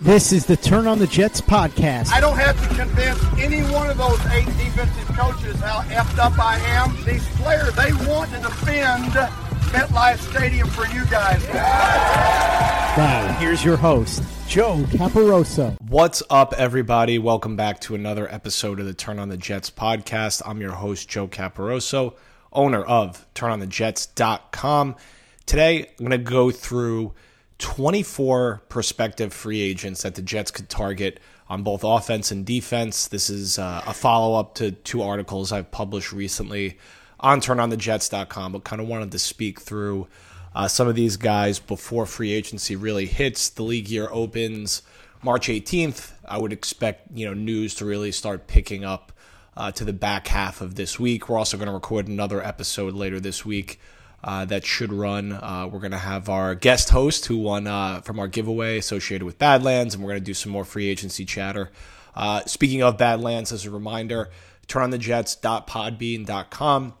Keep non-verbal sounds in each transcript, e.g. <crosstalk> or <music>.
This is the Turn on the Jets podcast. I don't have to convince any one of those eight defensive coaches how effed up I am. These players, they want to defend MetLife Stadium for you guys. Now, here's your host, Joe Caporoso. What's up, everybody? Welcome back to another episode of the Turn on the Jets podcast. I'm your host, Joe Caporoso, owner of turnonthejets.com. Today, I'm going to go through 24 prospective free agents that the Jets could target on both offense and defense. This is uh, a follow up to two articles I've published recently on turnonthejets.com, but kind of wanted to speak through uh, some of these guys before free agency really hits. The league year opens March 18th. I would expect you know news to really start picking up uh, to the back half of this week. We're also going to record another episode later this week uh, that should run. Uh, we're going to have our guest host who won uh, from our giveaway associated with Badlands, and we're going to do some more free agency chatter. Uh, speaking of Badlands, as a reminder, turnonthejets.podbean.com.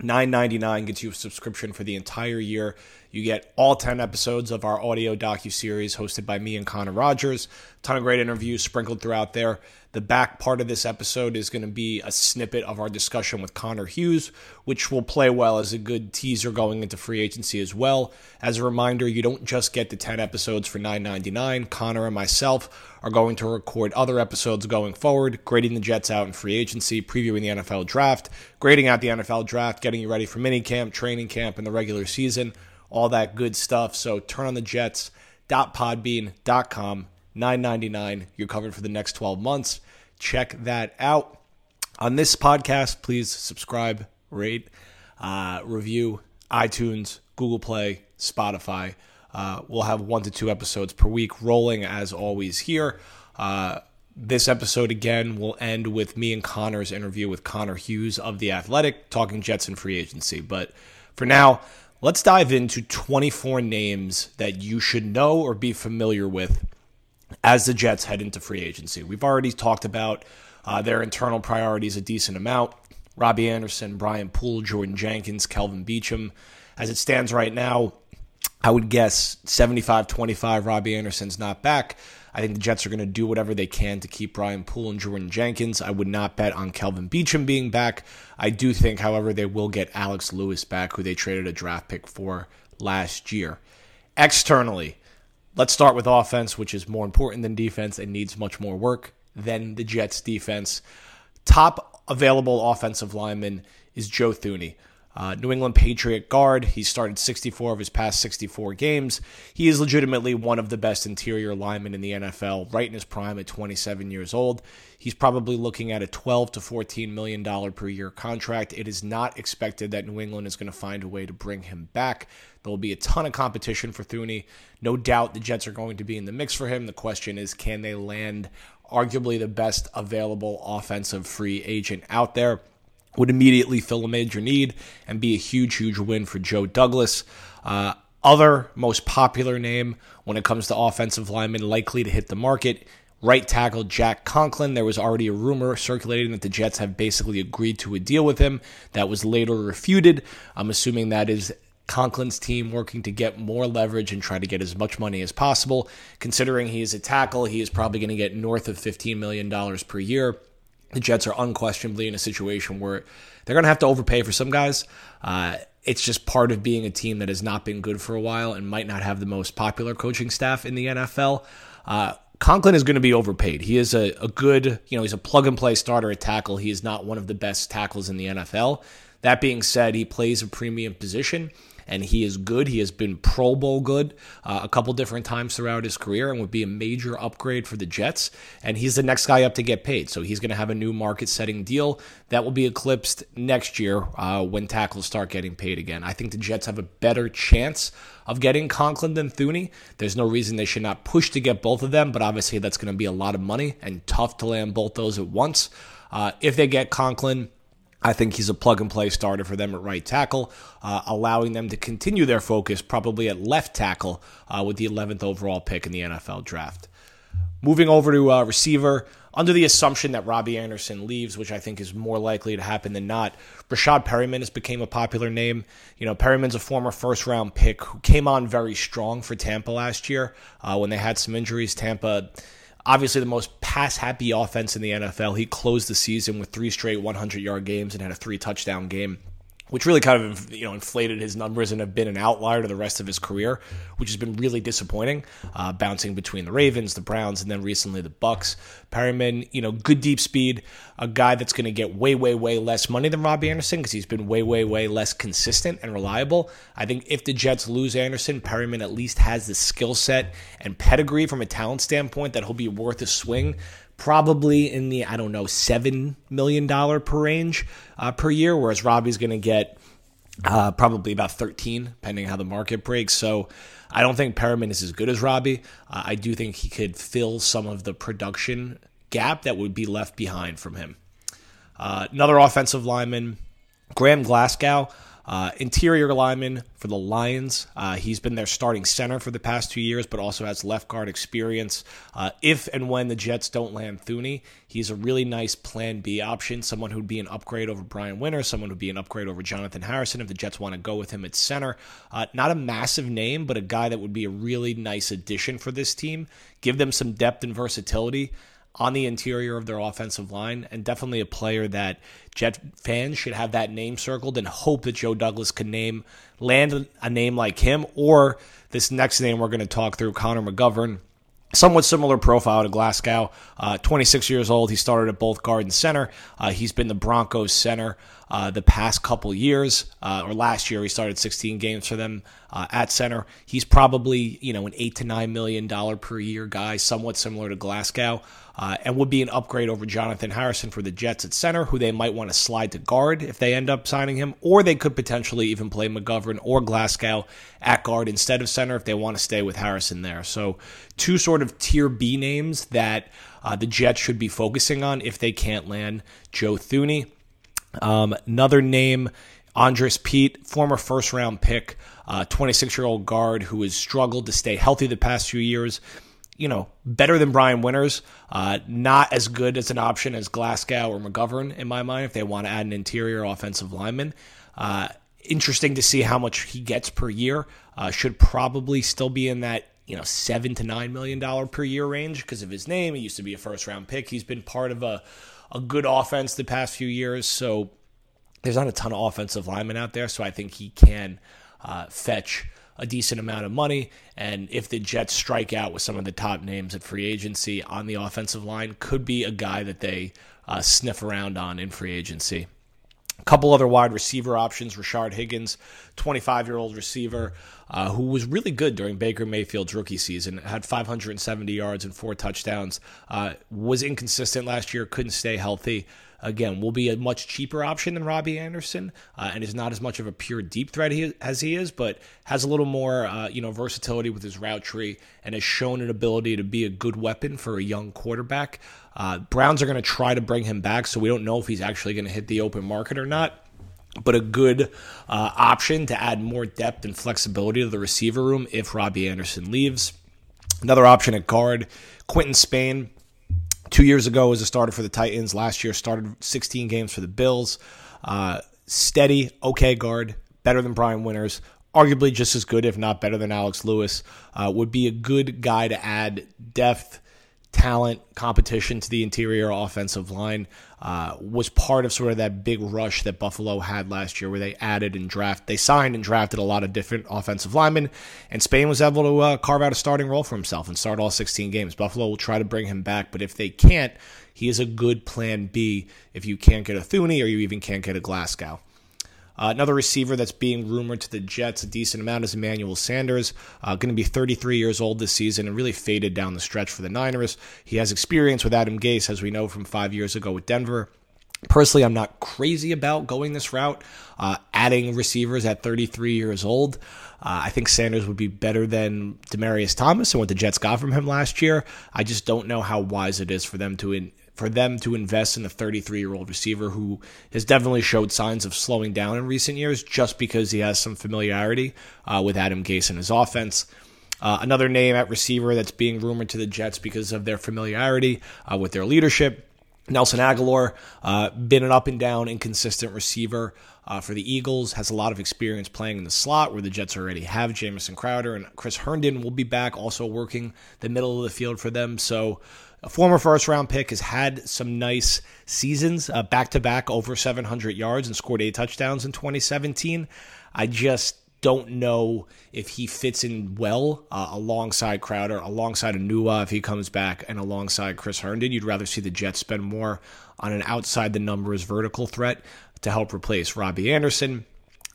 Nine ninety nine gets you a subscription for the entire year. You get all ten episodes of our audio docu series hosted by me and Connor Rogers. Ton of great interviews sprinkled throughout there. The back part of this episode is going to be a snippet of our discussion with Connor Hughes, which will play well as a good teaser going into free agency as well. As a reminder, you don't just get the 10 episodes for $9.99. Connor and myself are going to record other episodes going forward, grading the Jets out in free agency, previewing the NFL draft, grading out the NFL draft, getting you ready for minicamp, training camp, and the regular season, all that good stuff. So turn on the Jets. Jets.podbean.com. 9.99 you're covered for the next 12 months check that out on this podcast please subscribe rate uh, review itunes google play spotify uh, we'll have one to two episodes per week rolling as always here uh, this episode again will end with me and connor's interview with connor hughes of the athletic talking jets and free agency but for now let's dive into 24 names that you should know or be familiar with as the Jets head into free agency. We've already talked about uh, their internal priorities a decent amount. Robbie Anderson, Brian Poole, Jordan Jenkins, Kelvin Beachum. As it stands right now, I would guess 75 25. Robbie Anderson's not back. I think the Jets are going to do whatever they can to keep Brian Poole and Jordan Jenkins. I would not bet on Kelvin Beachum being back. I do think, however, they will get Alex Lewis back, who they traded a draft pick for last year. Externally, Let's start with offense, which is more important than defense and needs much more work than the Jets defense. Top available offensive lineman is Joe Thuney. Uh, New England Patriot guard. He started 64 of his past 64 games. He is legitimately one of the best interior linemen in the NFL, right in his prime at 27 years old. He's probably looking at a 12 to 14 million dollar per year contract. It is not expected that New England is going to find a way to bring him back. There will be a ton of competition for Thuney. No doubt the Jets are going to be in the mix for him. The question is, can they land arguably the best available offensive free agent out there? Would immediately fill a major need and be a huge, huge win for Joe Douglas. Uh, other most popular name when it comes to offensive linemen likely to hit the market. Right tackle Jack Conklin. There was already a rumor circulating that the Jets have basically agreed to a deal with him that was later refuted. I'm assuming that is Conklin's team working to get more leverage and try to get as much money as possible. Considering he is a tackle, he is probably going to get north of $15 million per year the Jets are unquestionably in a situation where they're going to have to overpay for some guys. Uh, it's just part of being a team that has not been good for a while and might not have the most popular coaching staff in the NFL. Uh, Conklin is going to be overpaid. He is a, a good, you know, he's a plug and play starter at tackle. He is not one of the best tackles in the NFL. That being said, he plays a premium position and he is good. He has been Pro Bowl good uh, a couple different times throughout his career and would be a major upgrade for the Jets. And he's the next guy up to get paid. So he's going to have a new market setting deal that will be eclipsed next year uh, when tackles start getting paid again. I think the Jets have a better chance of getting Conklin than Thuney. There's no reason they should not push to get both of them, but obviously that's going to be a lot of money and tough to land both those at once. Uh, if they get Conklin, I think he's a plug and play starter for them at right tackle, uh, allowing them to continue their focus probably at left tackle uh, with the 11th overall pick in the NFL draft. Moving over to uh, receiver, under the assumption that Robbie Anderson leaves, which I think is more likely to happen than not, Breshad Perriman has become a popular name. You know, Perriman's a former first round pick who came on very strong for Tampa last year uh, when they had some injuries. Tampa obviously the most pass happy offense in the NFL. He closed the season with three straight 100 yard games and had a three touchdown game which really kind of you know inflated his numbers and have been an outlier to the rest of his career, which has been really disappointing. Uh, bouncing between the Ravens, the Browns, and then recently the Bucks. Perriman, you know, good deep speed, a guy that's going to get way, way, way less money than Robbie Anderson because he's been way, way, way less consistent and reliable. I think if the Jets lose Anderson, Perriman at least has the skill set and pedigree from a talent standpoint that he'll be worth a swing probably in the I don't know seven million dollar per range uh, per year, whereas Robbie's going to get uh, probably about thirteen, depending how the market breaks. So I don't think Perriman is as good as Robbie. Uh, I do think he could fill some of the production gap that would be left behind from him. Uh, another offensive lineman, Graham Glasgow. Uh, interior lineman for the Lions. Uh, he's been their starting center for the past two years, but also has left guard experience. Uh, if and when the Jets don't land Thuney, he's a really nice plan B option. Someone who'd be an upgrade over Brian Winter, someone who'd be an upgrade over Jonathan Harrison if the Jets want to go with him at center. Uh, not a massive name, but a guy that would be a really nice addition for this team. Give them some depth and versatility on the interior of their offensive line, and definitely a player that Jet fans should have that name circled and hope that Joe Douglas can name land a name like him or this next name we're going to talk through, Connor McGovern. Somewhat similar profile to Glasgow. Uh, 26 years old. He started at both guard and center. Uh, he's been the Broncos center uh, the past couple years, uh, or last year he started 16 games for them uh, at center. He's probably you know an eight to nine million dollar per year guy, somewhat similar to Glasgow, uh, and would be an upgrade over Jonathan Harrison for the Jets at center, who they might want to slide to guard if they end up signing him, or they could potentially even play McGovern or Glasgow at guard instead of center if they want to stay with Harrison there. So two sort of tier B names that. Uh, the Jets should be focusing on if they can't land Joe Thuney. Um, another name, Andrus Peat, former first round pick, 26 uh, year old guard who has struggled to stay healthy the past few years. You know, better than Brian Winters, uh, not as good as an option as Glasgow or McGovern in my mind if they want to add an interior offensive lineman. Uh, interesting to see how much he gets per year. Uh, should probably still be in that you know seven to nine million dollar per year range because of his name. He used to be a first round pick. He's been part of a a good offense the past few years. So there's not a ton of offensive linemen out there. So I think he can uh, fetch a decent amount of money. And if the Jets strike out with some of the top names at free agency on the offensive line, could be a guy that they uh, sniff around on in free agency. Couple other wide receiver options Rashard Higgins, 25 year old receiver uh, who was really good during Baker Mayfield's rookie season, had 570 yards and four touchdowns, uh, was inconsistent last year, couldn't stay healthy. Again, will be a much cheaper option than Robbie Anderson, uh, and is not as much of a pure deep threat he, as he is, but has a little more, uh, you know, versatility with his route tree, and has shown an ability to be a good weapon for a young quarterback. Uh, Browns are going to try to bring him back, so we don't know if he's actually going to hit the open market or not but a good uh, option to add more depth and flexibility to the receiver room if Robbie Anderson leaves. Another option at guard, Quinton Spain. Two years ago was a starter for the Titans. Last year started 16 games for the Bills. Uh, steady, okay guard, better than Brian Winters. Arguably just as good, if not better than Alex Lewis. Uh, would be a good guy to add depth talent competition to the interior offensive line uh, was part of sort of that big rush that Buffalo had last year, where they added and draft, they signed and drafted a lot of different offensive linemen, and Spain was able to uh, carve out a starting role for himself and start all 16 games. Buffalo will try to bring him back, but if they can't, he is a good plan B if you can't get a Thuney or you even can't get a Glasgow. Uh, another receiver that's being rumored to the Jets a decent amount is Emmanuel Sanders, uh, going to be 33 years old this season and really faded down the stretch for the Niners. He has experience with Adam Gase, as we know from five years ago with Denver. Personally, I'm not crazy about going this route, uh, adding receivers at 33 years old. Uh, I think Sanders would be better than Demaryius Thomas and what the Jets got from him last year. I just don't know how wise it is for them to in, for them to invest in a 33 year old receiver who has definitely showed signs of slowing down in recent years just because he has some familiarity uh, with Adam Gase and his offense. Uh, another name at receiver that's being rumored to the Jets because of their familiarity uh, with their leadership. Nelson Agholor, uh, been an up and down, inconsistent receiver uh, for the Eagles, has a lot of experience playing in the slot where the Jets already have Jamison Crowder and Chris Herndon will be back, also working the middle of the field for them. So a former first round pick has had some nice seasons, back to back over 700 yards and scored eight touchdowns in 2017. I just don't know if he fits in well uh, alongside Crowder, alongside Enunwa if he comes back, and alongside Chris Herndon. You'd rather see the Jets spend more on an outside the numbers vertical threat to help replace Robbie Anderson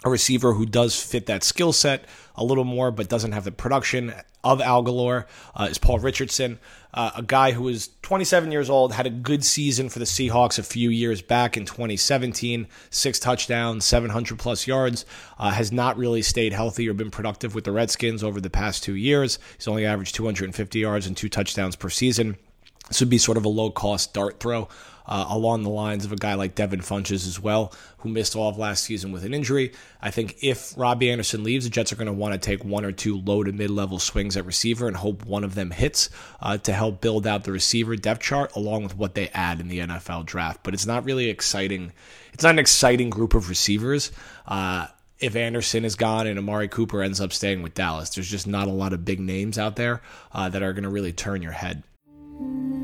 a receiver who does fit that skill set a little more, but doesn't have the production of Agholor uh, is Paul Richardson, uh, a guy who is 27 years old, had a good season for the Seahawks a few years back in 2017, six touchdowns, 700 plus yards, uh, has not really stayed healthy or been productive with the Redskins over the past two years. He's only averaged 250 yards and two touchdowns per season. This would be sort of a low cost dart throw uh, along the lines of a guy like Devin Funchess as well, who missed all of last season with an injury. I think if Robbie Anderson leaves, the Jets are going to want to take one or two low to mid level swings at receiver and hope one of them hits uh, to help build out the receiver depth chart along with what they add in the NFL draft. But it's not really exciting. It's not an exciting group of receivers. Uh, if Anderson is gone and Amari Cooper ends up staying with Dallas, there's just not a lot of big names out there uh, that are going to really turn your head.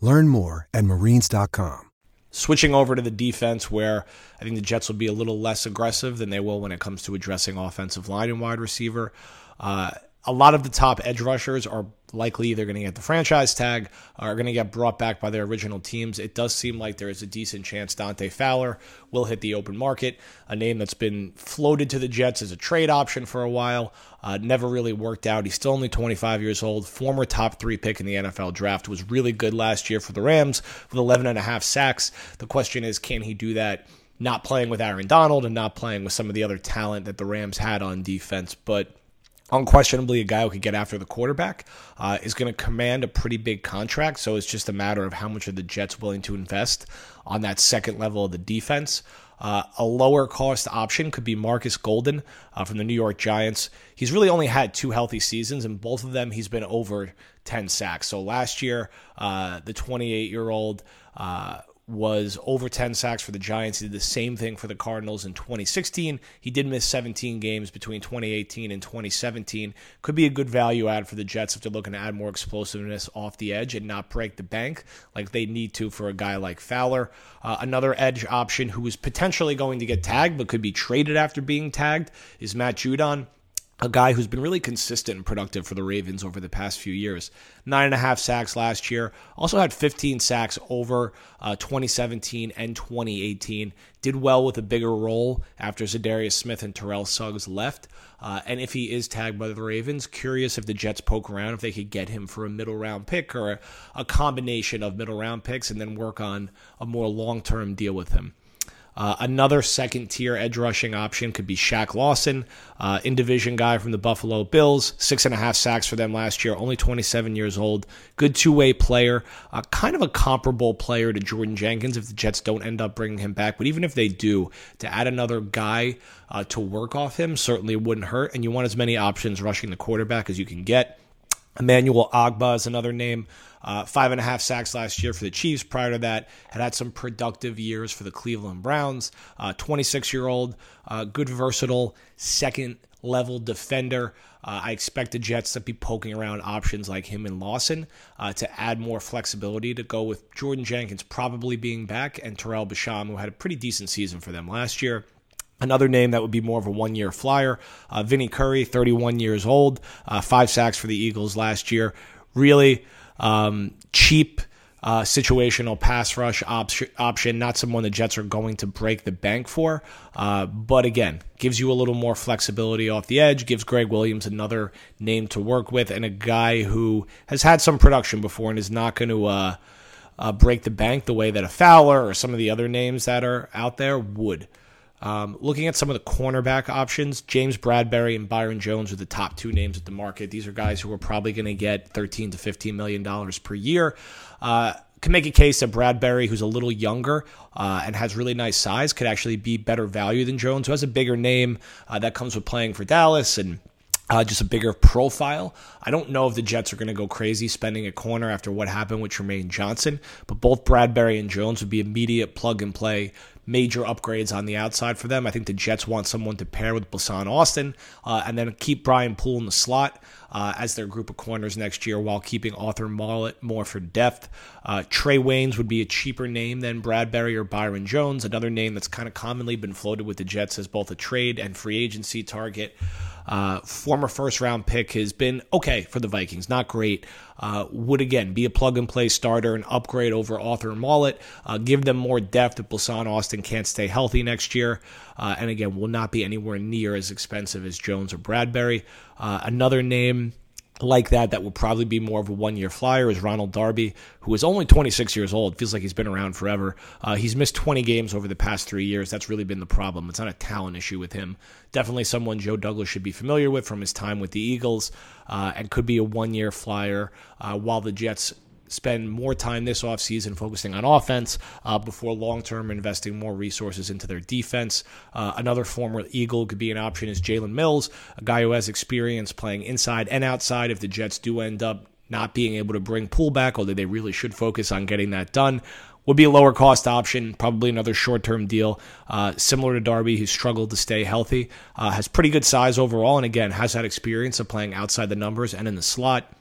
Learn more at marines.com. Switching over to the defense, where I think the Jets will be a little less aggressive than they will when it comes to addressing offensive line and wide receiver. Uh, a lot of the top edge rushers are likely either going to get the franchise tag or are going to get brought back by their original teams. It does seem like there is a decent chance Dante Fowler will hit the open market, a name that's been floated to the Jets as a trade option for a while. Uh, never really worked out. He's still only 25 years old, former top three pick in the NFL draft, was really good last year for the Rams with 11 and a half sacks. The question is, can he do that? Not playing with Aaron Donald and not playing with some of the other talent that the Rams had on defense, but unquestionably a guy who could get after the quarterback uh, is going to command a pretty big contract so it's just a matter of how much are the jets willing to invest on that second level of the defense uh, a lower cost option could be Marcus Golden uh, from the New York Giants. He's really only had two healthy seasons, and both of them he's been over 10 sacks. So last year, uh, the 28 year old uh, was over 10 sacks for the Giants. He did the same thing for the Cardinals in 2016. He did miss 17 games between 2018 and 2017. Could be a good value add for the Jets if they're looking to add more explosiveness off the edge and not break the bank like they need to for a guy like Fowler. Uh, another edge option who is potentially going to get tagged but could be traded after being tagged is Matt Judon a guy who's been really consistent and productive for the Ravens over the past few years. Nine and a half sacks last year. Also had 15 sacks over uh, 2017 and 2018. Did well with a bigger role after Za'Darius Smith and Terrell Suggs left. Uh, and if he is tagged by the Ravens, curious if the Jets poke around if they could get him for a middle round pick or a, a combination of middle round picks and then work on a more long term deal with him. Uh, another second tier edge rushing option could be Shaq Lawson, uh, in division guy from the Buffalo Bills. Six and a half sacks for them last year, only 27 years old. Good two way player, uh, kind of a comparable player to Jordan Jenkins if the Jets don't end up bringing him back. But even if they do, to add another guy uh, to work off him certainly wouldn't hurt. And you want as many options rushing the quarterback as you can get. Emmanuel Ogbah is another name. Uh, five and a half sacks last year for the Chiefs. Prior to that, had had some productive years for the Cleveland Browns. 26 uh, year old, uh, good versatile second level defender. Uh, I expect the Jets to be poking around options like him and Lawson uh, to add more flexibility to go with Jordan Jenkins probably being back and Tarell Basham, who had a pretty decent season for them last year. Another name that would be more of a one year flyer, uh, Vinny Curry, 31 years old, uh, five sacks for the Eagles last year. Really um, cheap uh, situational pass rush op- option, not someone the Jets are going to break the bank for. Uh, but again, gives you a little more flexibility off the edge, gives Gregg Williams another name to work with, and a guy who has had some production before and is not going to. Uh, uh, break the bank the way that a Fowler or some of the other names that are out there would. Um, looking at some of the cornerback options, James Bradberry and Byron Jones are the top two names at the market. These are guys who are probably going to get 13 to 15 million dollars per year. Uh, can make a case that Bradberry, who's a little younger uh, and has really nice size, could actually be better value than Jones, who has a bigger name uh, that comes with playing for Dallas and uh, just a bigger profile. I don't know if the Jets are going to go crazy spending a corner after what happened with Trumaine Johnson, but both Bradberry and Jones would be immediate plug and play major upgrades on the outside for them. I think the Jets want someone to pair with Blessuan Austin uh, and then keep Brian Poole in the slot uh, as their group of corners next year while keeping Arthur Maulet more for depth. Uh, Trae Waynes would be a cheaper name than Bradberry or Byron Jones, another name that's kind of commonly been floated with the Jets as both a trade and free agency target. Uh, former first round pick has been okay for the Vikings, not great. Uh, would again be a plug and play starter, an upgrade over Arthur Maulet, uh, give them more depth if Blessuan Austin can't stay healthy next year. Uh, and again, will not be anywhere near as expensive as Jones or Bradberry. Uh, another name like that that will probably be more of a one year flyer is Ronald Darby, who is only 26 years old. Feels like he's been around forever. Uh, he's missed 20 games over the past three years. That's really been the problem. It's not a talent issue with him. Definitely someone Joe Douglas should be familiar with from his time with the Eagles uh, and could be a one year flyer uh, while the Jets spend more time this offseason focusing on offense uh, before long term investing more resources into their defense. Uh, another former Eagle could be an option is Jalen Mills, a guy who has experience playing inside and outside if the Jets do end up not being able to bring pullback, back, although they really should focus on getting that done. Would be a lower cost option, probably another short term deal. Uh, similar to Darby, who struggled to stay healthy, uh, has pretty good size overall, and again, has that experience of playing outside the numbers and in the slot.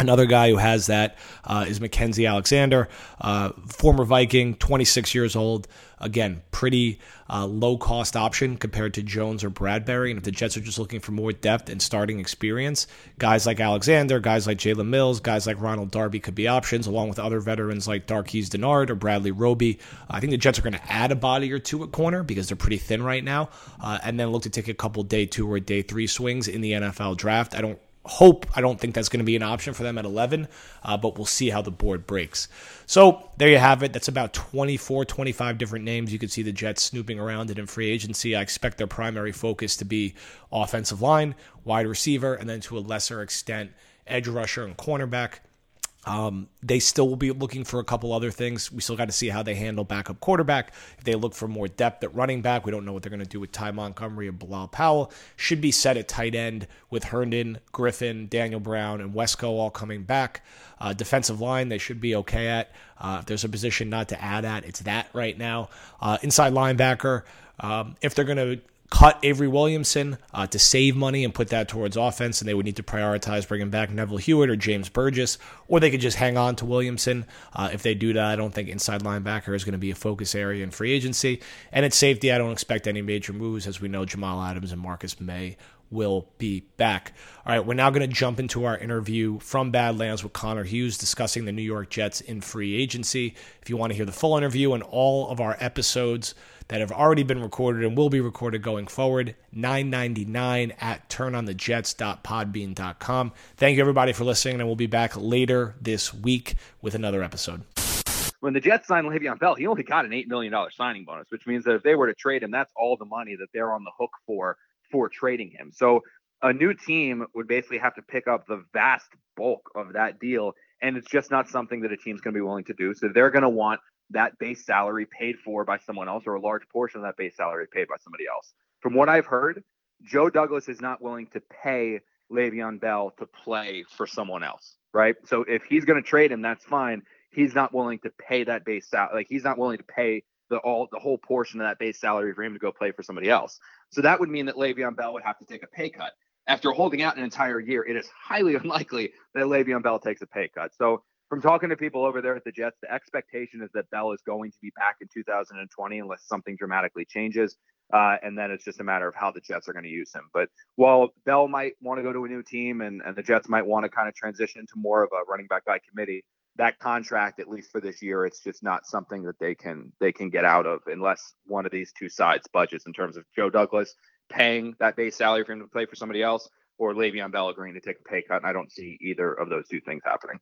Another guy who has that uh, is Mackensie Alexander, uh, former Viking, 26 years old. Again, pretty uh, low cost option compared to Jones or Bradberry. And if the Jets are just looking for more depth and starting experience, guys like Alexander, guys like Jalen Mills, guys like Ronald Darby could be options, along with other veterans like Darqueze Dennard or Bradley Roby. I think the Jets are going to add a body or two at corner because they're pretty thin right now, uh, and then look to take a couple day two or day three swings in the NFL draft. I don't hope I don't think that's going to be an option for them at 11, uh, but we'll see how the board breaks. So there you have it. That's about 24, 25 different names. You can see the Jets snooping around it in free agency. I expect their primary focus to be offensive line, wide receiver, and then to a lesser extent, edge rusher and cornerback. Um, they still will be looking for a couple other things. We still got to see how they handle backup quarterback. If they look for more depth at running back, we don't know what they're going to do with Ty Montgomery and Bilal Powell. Should be set at tight end with Herndon, Griffin, Daniel Brown, and Wesco all coming back. Uh, defensive line, they should be okay at. Uh, if there's a position not to add at, it's that right now. Uh, inside linebacker, um, if they're going to cut Avery Williamson uh, to save money and put that towards offense, and they would need to prioritize bringing back Neville Hewitt or James Burgess, or they could just hang on to Williamson. Uh, if they do that, I don't think inside linebacker is going to be a focus area in free agency. And at safety, I don't expect any major moves, as we know Jamal Adams and Marcus Maye will be back. All right, we're now going to jump into our interview from Badlands with Connor Hughes discussing the New York Jets in free agency. If you want to hear the full interview and all of our episodes that have already been recorded and will be recorded going forward, 999 at turnonthejets.podbean.com. Thank you everybody for listening and we'll be back later this week with another episode when the Jets signed Le'Veon Bell, he only got an eight million dollar signing bonus, which means that if they were to trade him, that's all the money that they're on the hook for for trading him. So a new team would basically have to pick up the vast bulk of that deal, and it's just not something that a team's going to be willing to do. So they're going to want that base salary paid for by someone else, or a large portion of that base salary paid by somebody else. From what I've heard, Joe Douglas is not willing to pay Le'Veon Bell to play for someone else, right? So if he's going to trade him, that's fine he's not willing to pay that base salary. Like he's not willing to pay the all the whole portion of that base salary for him to go play for somebody else. So that would mean that Le'Veon Bell would have to take a pay cut. After holding out an entire year, it is highly <laughs> unlikely that Le'Veon Bell takes a pay cut. So from talking to people over there at the Jets, the expectation is that Bell is going to be back in 2020 unless something dramatically changes. Uh, and then it's just a matter of how the Jets are going to use him. But while Bell might want to go to a new team and, and the Jets might want to kind of transition to more of a running back by committee, that contract, at least for this year, it's just not something that they can they can get out of unless one of these two sides budgets in terms of Joe Douglas paying that base salary for him to play for somebody else or Le'Veon Bell agreeing to take a pay cut. And I don't see either of those two things happening.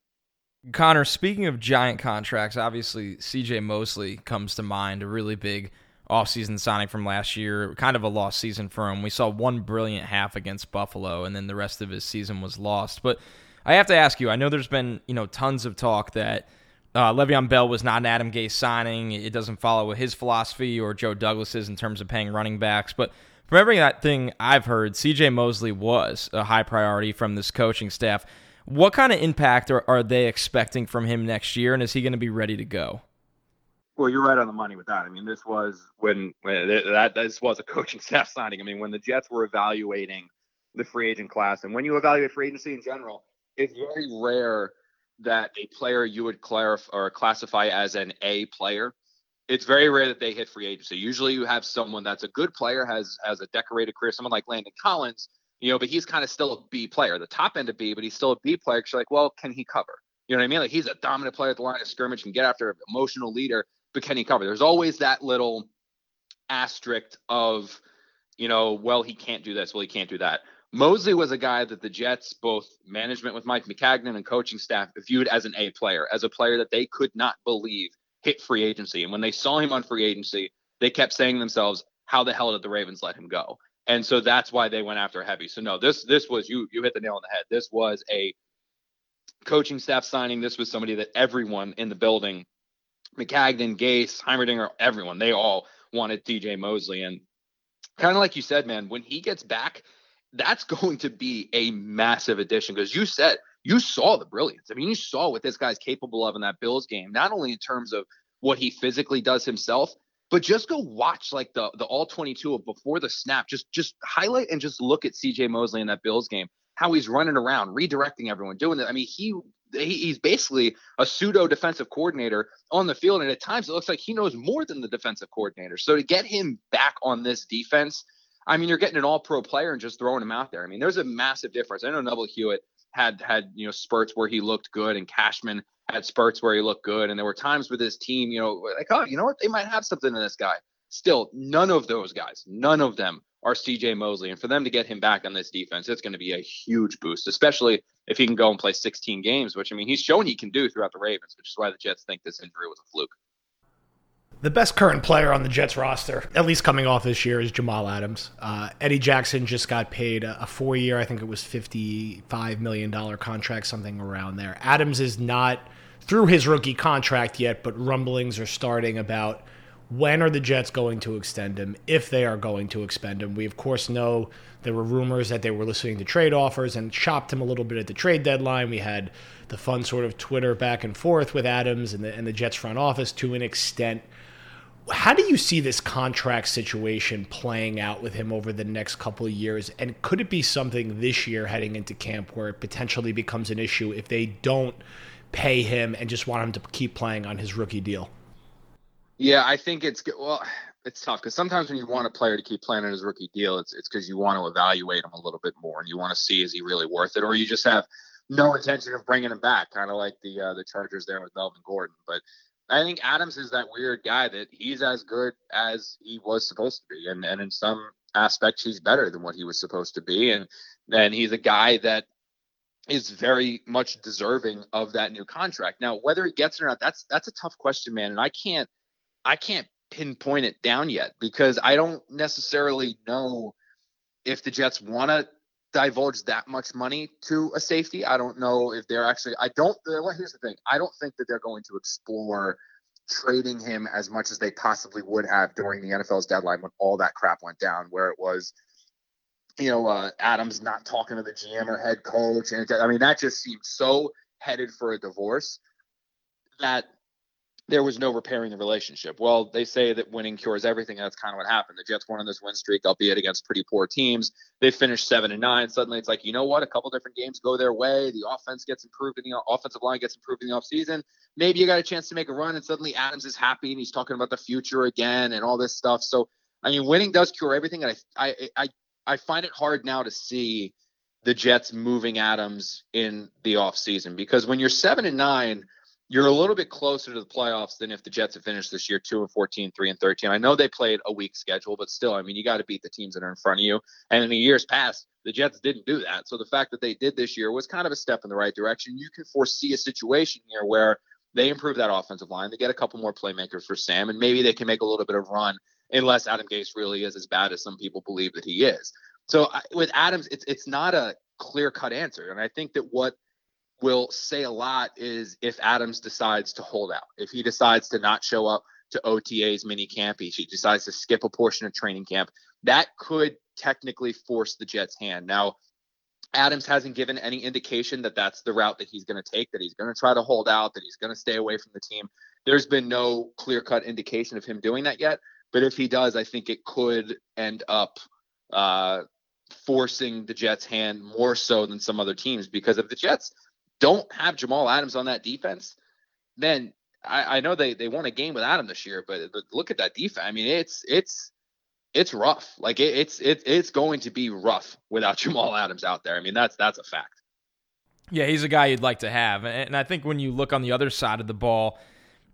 Connor, speaking of giant contracts, obviously CJ Mosley comes to mind, a really big offseason signing from last year, kind of a lost season for him. We saw one brilliant half against Buffalo, and then the rest of his season was lost. But I have to ask you. I know there's been you know tons of talk that uh, Le'Veon Bell was not an Adam Gase signing. It doesn't follow his philosophy or Joe Douglas's in terms of paying running backs. But from every that thing I've heard, C.J. Mosley was a high priority from this coaching staff. What kind of impact are, are they expecting from him next year, and is he going to be ready to go? Well, you're right on the money with that. I mean, this was when, when that this was a coaching <laughs> staff signing. I mean, when the Jets were evaluating the free agent class, and when you evaluate free agency in general, it's very rare that a player you would clarify or classify as an A player. It's very rare that they hit free agency. Usually, you have someone that's a good player, has has a decorated career, someone like Landon Collins, you know, but he's kind of still a B player, the top end of B, but he's still a B player. Because you're like, well, can he cover? You know what I mean? Like he's a dominant player at the line of scrimmage, and get after an emotional leader, but can he cover? There's always that little asterisk of, you know, well, he can't do this, well, he can't do that. Mosley was a guy that the Jets, both management with Mike Maccagnan and coaching staff, viewed as an A player, as a player that they could not believe hit free agency. And when they saw him on free agency, they kept saying themselves, "How the hell did the Ravens let him go?" And so that's why they went after heavy. So no, this this was you you hit the nail on the head. This was a coaching staff signing. This was somebody that everyone in the building, Maccagnan, Gase, Heimerdinger, everyone, they all wanted CJ Mosley. And kind of like you said, man, when he gets back, that's <laughs> going to be a massive addition because you said you saw the brilliance. I mean, you saw what this guy's capable of in that Bills game, not only in terms of what he physically does himself, but just go watch like the the all 22 of before the snap. Just just highlight and just look at CJ Mosley in that Bills game, how he's running around, redirecting everyone, doing that. I mean, he he's basically a pseudo defensive coordinator on the field, and at times it looks like he knows more than the defensive coordinator. So to get him back on this defense I mean, you're getting an all-pro player and just throwing him out there. I mean, there's a massive difference. I know Neville Hewitt had had you know spurts where he looked good, and Cashman had spurts where he looked good, and there were times with his team, you know, like oh, you know what, they might have something in this guy. Still, none of those guys, none of them are CJ Mosley, and for them to get him back on this defense, it's going to be a huge boost, especially if he can go and play 16 games, which I mean, he's shown he can do throughout the Ravens, which is why the Jets think this injury was a fluke. The best current player on the Jets roster, at least coming off this year, is Jamal Adams. Uh, Eddie Jackson just got paid a, a four year, I think it was $55 million contract, something around there. Adams is not through his rookie contract yet, but rumblings are starting about when are the Jets going to extend him, if they are going to expend him. We, of course, know there were rumors that they were listening to trade offers and chopped him a little bit at the trade deadline. We had the fun sort of Twitter back and forth with Adams and the, and the Jets front office to an extent how do you see this contract situation playing out with him over the next couple of years? And could it be something this year heading into camp where it potentially becomes an issue if they don't pay him and just want him to keep playing on his rookie deal? Yeah, I think it's well. it's tough because sometimes when you want a player to keep playing on his rookie deal, it's it's because you want to evaluate him a little bit more and you want to see is he really worth it, or you just have no intention of bringing him back, kind of like the uh, the Chargers there with Melvin Gordon. But I think Adams is that weird guy that he's as good as he was supposed to be, and and in some aspects he's better than what he was supposed to be, and and he's a guy that is very much deserving of that new contract. Now, whether he gets it or not, that's that's a tough question, man, and I can't I can't pinpoint it down yet because I don't necessarily know if the Jets want to divulge that much money to a safety. I don't know if they're actually. I don't. Well, here's the thing. I don't think that they're going to explore trading him as much as they possibly would have during the NFL's deadline when all that crap went down, where it was, you know, uh, Adams not talking to the GM or head coach, and I mean that just seemed so headed for a divorce that there was no repairing the relationship. Well, they say that winning cures everything. That's kind of what happened. The Jets won on this win streak, albeit against pretty poor teams. They finished seven and nine. Suddenly, it's like you know what? A couple different games go their way. The offense gets improved, and the offensive line gets improved in the offseason. Maybe you got a chance to make a run, and suddenly Adams is happy and he's talking about the future again and all this stuff. So, I mean, winning does cure everything. And I, I, I, I find it hard now to see the Jets moving Adams in the offseason because when you're seven and nine you're a little bit closer to the playoffs than if the Jets had finished this year 2 and 14, 3 and 13. I know they played a weak schedule, but still, I mean, you got to beat the teams that are in front of you. And in the years past, the Jets didn't do that. So the fact that they did this year was kind of a step in the right direction. You can foresee a situation here where they improve that offensive line, they get a couple more playmakers for Sam, and maybe they can make a little bit of run unless Adam Gase really is as bad as some people believe that he is. So with Adams, it's it's not a clear cut answer, and I think that what will say a lot is if Adams decides to hold out, if he decides to not show up to OTA's mini camp, he decides to skip a portion of training camp, that could technically force the Jets' hand. Now, Adams hasn't given any indication that that's the route that he's going to take, that he's going to try to hold out, that he's going to stay away from the team. There's been no clear cut indication of him doing that yet. But if he does, I think it could end up uh, forcing the Jets' hand more so than some other teams because if the Jets don't have Jamal Adams on that defense, then I, I know they they won a game without him this year, but, look at that defense. I mean, it's it's it's rough. Like it, it's it, it's going to be rough without <laughs> Jamal Adams out there. I mean, that's that's a fact. Yeah, he's a guy you'd like to have, and I think when you look on the other side of the ball.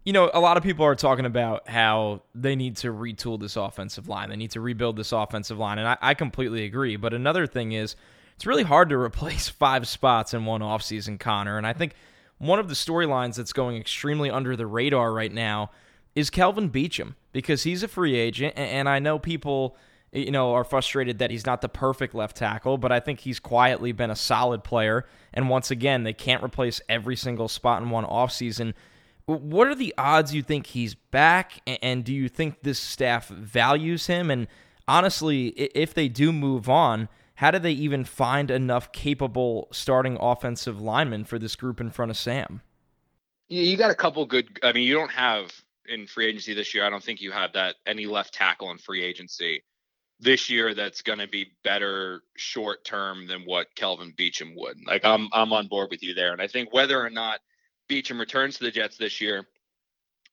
You know, a lot of people are talking about how they need to retool this offensive line. They need to rebuild this offensive line. And I, I completely agree. But another thing is, it's really hard to replace <laughs> five spots in one offseason, Connor. And I think one of the storylines that's going extremely under the radar right now is Kelvin Beachum because he's a free agent. And I know people you know, are frustrated that he's not the perfect left tackle, but I think he's quietly been a solid player. And once again, they can't replace every single spot in one offseason. What are the odds you think he's back? And do you think this staff values him? And honestly, if they do move on, how do they even find enough capable starting offensive linemen for this group in front of Sam? Yeah, you got a couple good. I mean, you don't have in free agency this year. I don't think you have that any left tackle in free agency this year that's going to be better short term than what Kelvin Beachum would. Like I'm I'm on board with you there, and I think whether or not Beachum returns to the Jets this year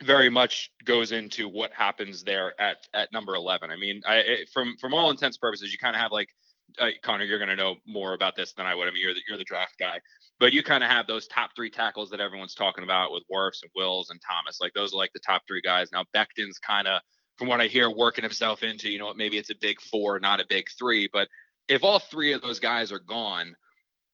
very much goes into what happens there at at number 11. I mean, I from from all intents purposes, you kind of have like uh, Connor, you're going to know more about this than I would. I mean, you're the, you're the draft guy, but you kind of have those top three tackles that everyone's talking about with Wirfs and Wills and Thomas. Like those are like the top three guys. Now Becton's kind of, from what I hear, working himself into, you know, maybe it's a big four, not a big three. But if all three of those guys are gone,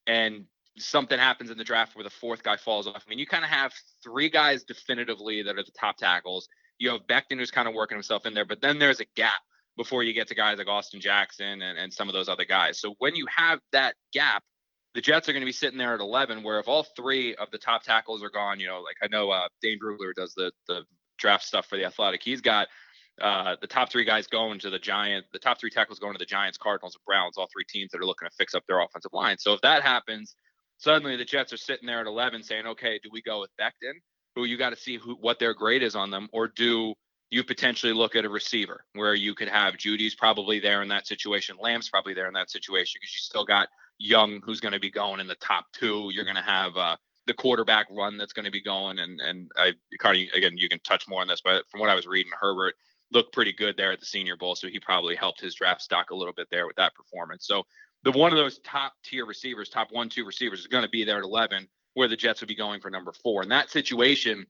and something happens in the draft where the fourth guy falls off, I mean, you kind of have three guys definitively that are the top tackles. You have Becton who's kind of working himself in there, but then there's a gap before you get to guys like Austin Jackson and, and some of those other guys. So when you have that gap, the Jets are going to be sitting there at 11, where if all three of the top tackles are gone, you know, like I know uh, Dane Brugler does the the draft stuff for the Athletic. He's got uh, the top three guys going to the Giant, the top three tackles going to the Giants, Cardinals, and Browns, all three teams that are looking to fix up their offensive line. So if that happens, suddenly the Jets are sitting there at 11 saying, okay, do we go with Becton, who you got to see who what their grade is on them, or do you potentially look at a receiver where you could have Jeudy's probably there in that situation, Lamb's probably there in that situation because you still got Young who's going to be going in the top two. You're going to have uh, the quarterback run that's going to be going, and and I Cardi again you can touch more on this, but from what I was reading, Herbert looked pretty good there at the Senior Bowl. So he probably helped his draft stock a little bit there with that performance. So the one of those top tier receivers, top one, two receivers is going to be there at 11, where the Jets would be going for number four. In that situation,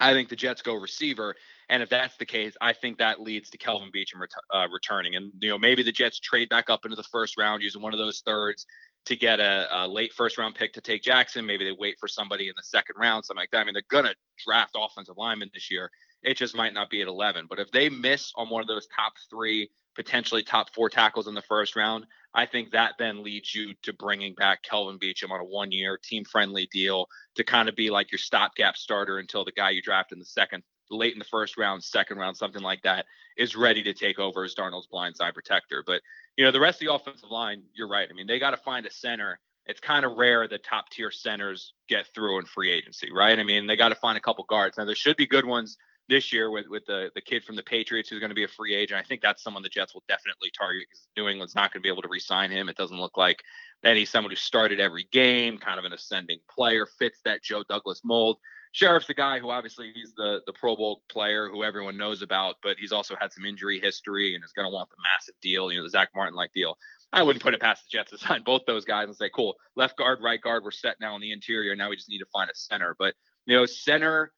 I think the Jets go receiver. And if that's the case, I think that leads to Kelvin Beachum ret- uh, returning. And, you know, maybe the Jets trade back up into the first round using one of those thirds to get a, a, late first round pick to take Jackson. Maybe they wait for somebody in the second round, something like that. I mean, they're going to draft offensive linemen this year. It just might not be at 11. But if they miss on one of those top three, potentially top four tackles in the first round, I think that then leads you to bringing back Kelvin Beachum on a one year team friendly deal to kind of be like your stopgap starter until the guy you draft in the second, late in the first round, second round, something like that, is ready to take over as Darnold's blindside protector. But you know, the rest of the offensive line, you're right. I mean, they got to find a center. It's kind of rare that top tier centers get through in free agency, right? I mean, they got to find a couple guards. Now, there should be good ones this year with with the the kid from the Patriots who's going to be a free agent. I think that's someone the Jets will definitely target because New England's not going to be able to re-sign him. It doesn't look like that he's someone who started every game, kind of an ascending player, fits that Joe Douglas mold. Scherff's the guy who obviously he's the the Pro Bowl player who everyone knows about, but he's also had some injury history and is going to want the massive deal, you know, the Zack Martin like deal. I wouldn't put it past the Jets to <laughs> sign both those guys and say, cool, left guard, right guard, we're set now on the interior. Now we just need to find a center. But you know, center,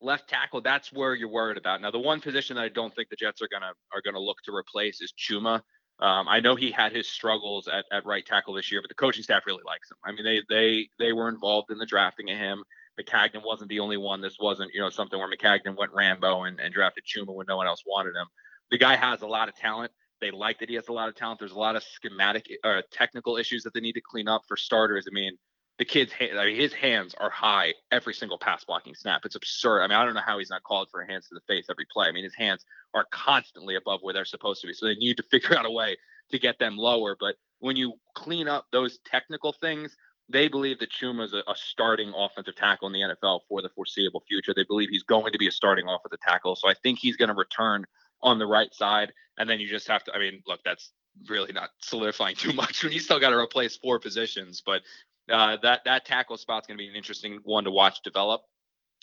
left tackle, that's where you're worried about. Now, the one position that I don't think the Jets are gonna are gonna look to replace is Chuma. Um, I know he had his struggles at, at right tackle this year, but the coaching staff really likes him. I mean, they they they were involved in the drafting of him. Maccagnan wasn't the only one. This wasn't, you know, something where Maccagnan went Rambo and, and drafted Chuma when no one else wanted him. The guy has a lot of talent. They like that he has a lot of talent. There's a lot of schematic or uh, technical issues that they need to clean up for starters. I mean, the kid's I mean, his hands are high every single pass blocking snap. It's absurd. I mean, I don't know how he's not called for hands to the face every play. I mean, his hands are constantly above where they're supposed to be. So they need to <laughs> figure out a way to get them lower. But when you clean up those technical things, they believe that Chuma is a, a, starting offensive tackle in the NFL for the foreseeable future. They believe he's going to be a starting offensive tackle. So I think he's going to return on the right side. And then you just have to, I mean, look, that's really not <laughs> solidifying too much when you still got to replace four positions. But uh, that that tackle spot's going to be an interesting one to watch develop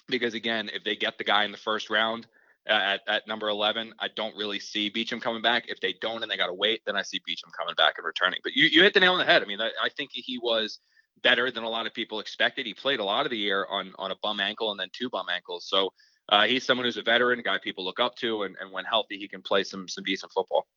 because again, if they get the guy in the first round uh, at, at number 11, I don't really see Beachum coming back. If they don't and they got to wait, then I see Beachum coming back and returning. But you, you hit the nail on the head. I mean, I, I think he was better than a lot of people expected. He played a lot of the year on on a bum ankle and then two bum ankles. So uh, he's someone who's a veteran, guy people look up to, and, and when healthy, he can play some some decent football.